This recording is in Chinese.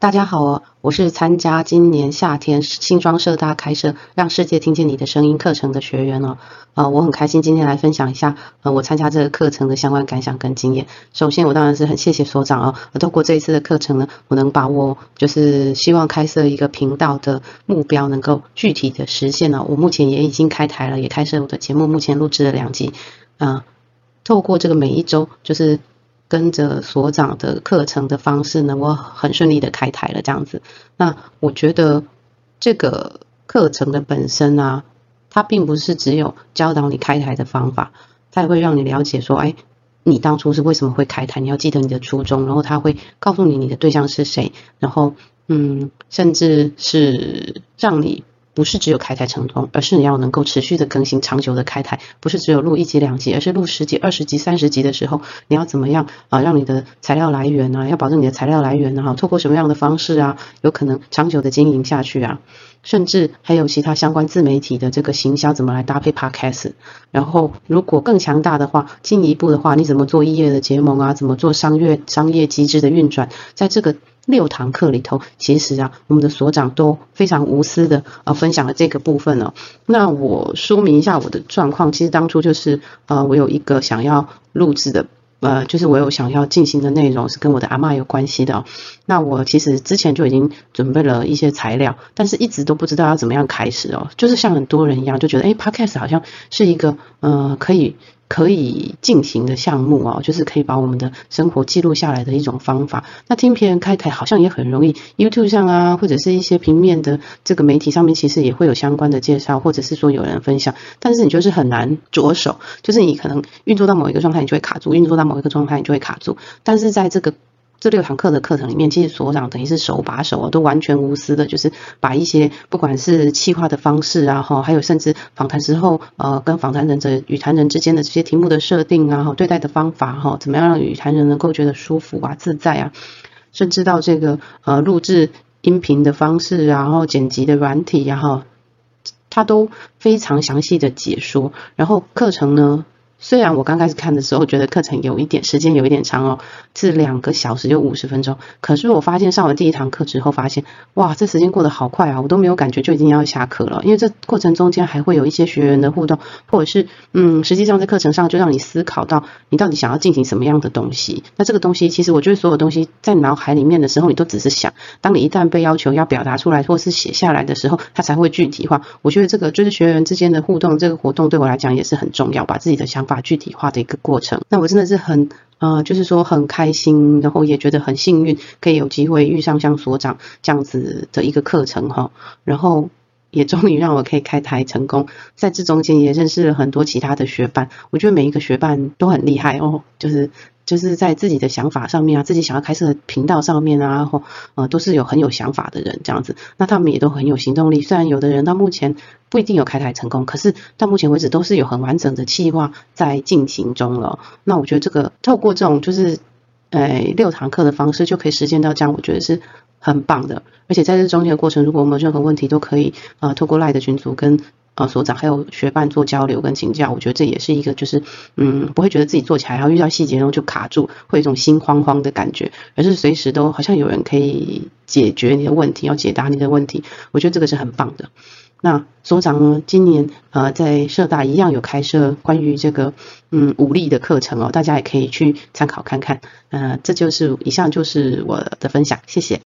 大家好哦，我是参加今年夏天新装社大开设“让世界听见你的声音”课程的学员哦。呃，我很开心今天来分享一下呃我参加这个课程的相关感想跟经验。首先，我当然是很谢谢所长哦，透过这一次的课程呢，我能把我就是希望开设一个频道的目标能够具体的实现了。我目前也已经开台了，也开设我的节目，目前录制了两集。啊、透过这个每一周就是。跟着所长的课程的方式呢，我很顺利的开台了这样子。那我觉得这个课程的本身啊，它并不是只有教导你开台的方法，它也会让你了解说，哎，你当初是为什么会开台？你要记得你的初衷，然后他会告诉你你的对象是谁，然后嗯，甚至是让你。不是只有开台成功，而是你要能够持续的更新，长久的开台。不是只有录一集两集，而是录十集、二十集、三十集的时候，你要怎么样啊？让你的材料来源啊，要保证你的材料来源啊，透过什么样的方式啊，有可能长久的经营下去啊？甚至还有其他相关自媒体的这个行销怎么来搭配 Podcast？然后如果更强大的话，进一步的话，你怎么做异业的结盟啊？怎么做商业商业机制的运转？在这个。六堂课里头，其实啊，我们的所长都非常无私的呃分享了这个部分哦。那我说明一下我的状况，其实当初就是呃，我有一个想要录制的呃，就是我有想要进行的内容是跟我的阿嬷有关系的哦。那我其实之前就已经准备了一些材料，但是一直都不知道要怎么样开始哦。就是像很多人一样，就觉得诶 Podcast 好像是一个呃可以。可以进行的项目哦，就是可以把我们的生活记录下来的一种方法。那听别人开台好像也很容易，YouTube 上啊，或者是一些平面的这个媒体上面，其实也会有相关的介绍，或者是说有人分享。但是你就是很难着手，就是你可能运作到某一个状态，你就会卡住；运作到某一个状态，你就会卡住。但是在这个这六堂课的课程里面，其实所长等于是手把手啊都完全无私的，就是把一些不管是企划的方式啊，哈，还有甚至访谈时候，呃，跟访谈人者与谈人之间的这些题目的设定啊，哈，对待的方法，哈，怎么样让与谈人能够觉得舒服啊、自在啊，甚至到这个呃录制音频的方式，然后剪辑的软体呀，哈，他都非常详细的解说，然后课程呢。虽然我刚开始看的时候觉得课程有一点时间有一点长哦，是两个小时就五十分钟，可是我发现上了第一堂课之后，发现哇，这时间过得好快啊，我都没有感觉就已经要下课了，因为这过程中间还会有一些学员的互动，或者是嗯，实际上在课程上就让你思考到你到底想要进行什么样的东西。那这个东西其实我觉得所有东西在脑海里面的时候，你都只是想，当你一旦被要求要表达出来或是写下来的时候，它才会具体化。我觉得这个就是学员之间的互动，这个活动对我来讲也是很重要，把自己的想把。具体化的一个过程，那我真的是很呃，就是说很开心，然后也觉得很幸运，可以有机会遇上像所长这样子的一个课程哈，然后也终于让我可以开台成功，在这中间也认识了很多其他的学伴，我觉得每一个学伴都很厉害哦，就是。就是在自己的想法上面啊，自己想要开设的频道上面啊，或呃都是有很有想法的人这样子，那他们也都很有行动力。虽然有的人到目前不一定有开台成功，可是到目前为止都是有很完整的计划在进行中了。那我觉得这个透过这种就是呃六堂课的方式就可以实现到这样，我觉得是很棒的。而且在这中间的过程，如果我们有任何问题，都可以呃透过赖的群组跟。啊，所长还有学伴做交流跟请教，我觉得这也是一个，就是嗯，不会觉得自己做起来，然后遇到细节然后就卡住，会有一种心慌慌的感觉，而是随时都好像有人可以解决你的问题，要解答你的问题，我觉得这个是很棒的。那所长呢，今年呃在社大一样有开设关于这个嗯武力的课程哦，大家也可以去参考看看。呃，这就是以上就是我的分享，谢谢。